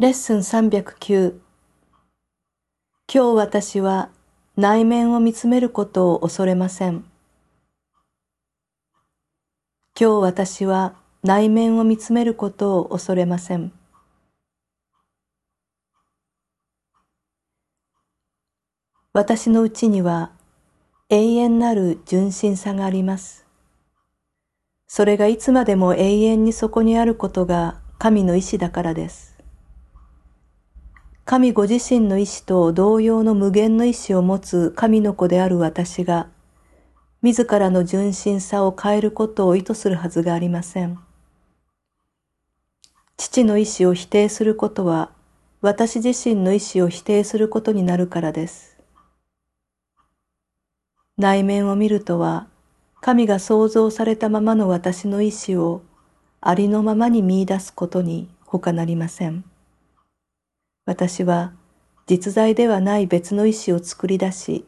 レッスン309今日私は内面を見つめることを恐れません。今日私は内面を見つめることを恐れません。私のうちには永遠なる純真さがあります。それがいつまでも永遠にそこにあることが神の意志だからです。神ご自身の意志と同様の無限の意志を持つ神の子である私が、自らの純真さを変えることを意図するはずがありません。父の意志を否定することは、私自身の意志を否定することになるからです。内面を見るとは、神が創造されたままの私の意志をありのままに見出すことに他なりません。私は実在ではない別の意志を作り出し、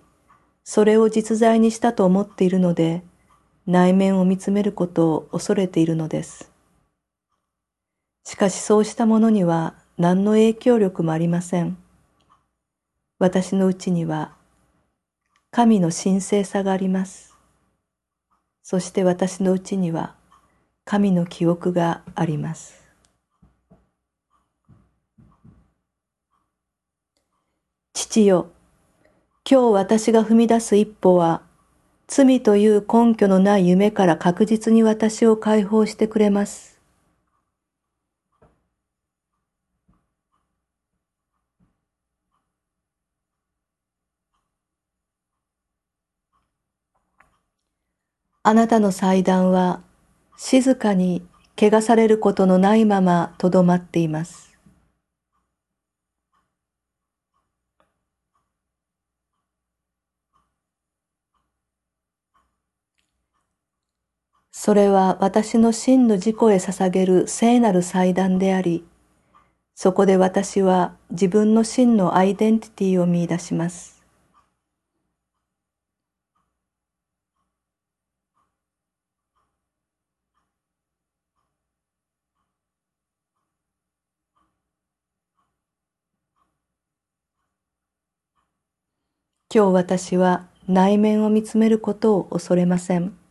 それを実在にしたと思っているので、内面を見つめることを恐れているのです。しかしそうしたものには何の影響力もありません。私のうちには神の神聖さがあります。そして私のうちには神の記憶があります。よ、今日私が踏み出す一歩は、罪という根拠のない夢から確実に私を解放してくれます。あなたの祭壇は静かに汚されることのないままとどまっています。それは私の真の自己へ捧げる聖なる祭壇であり、そこで私は自分の真のアイデンティティを見出します。今日私は内面を見つめることを恐れません。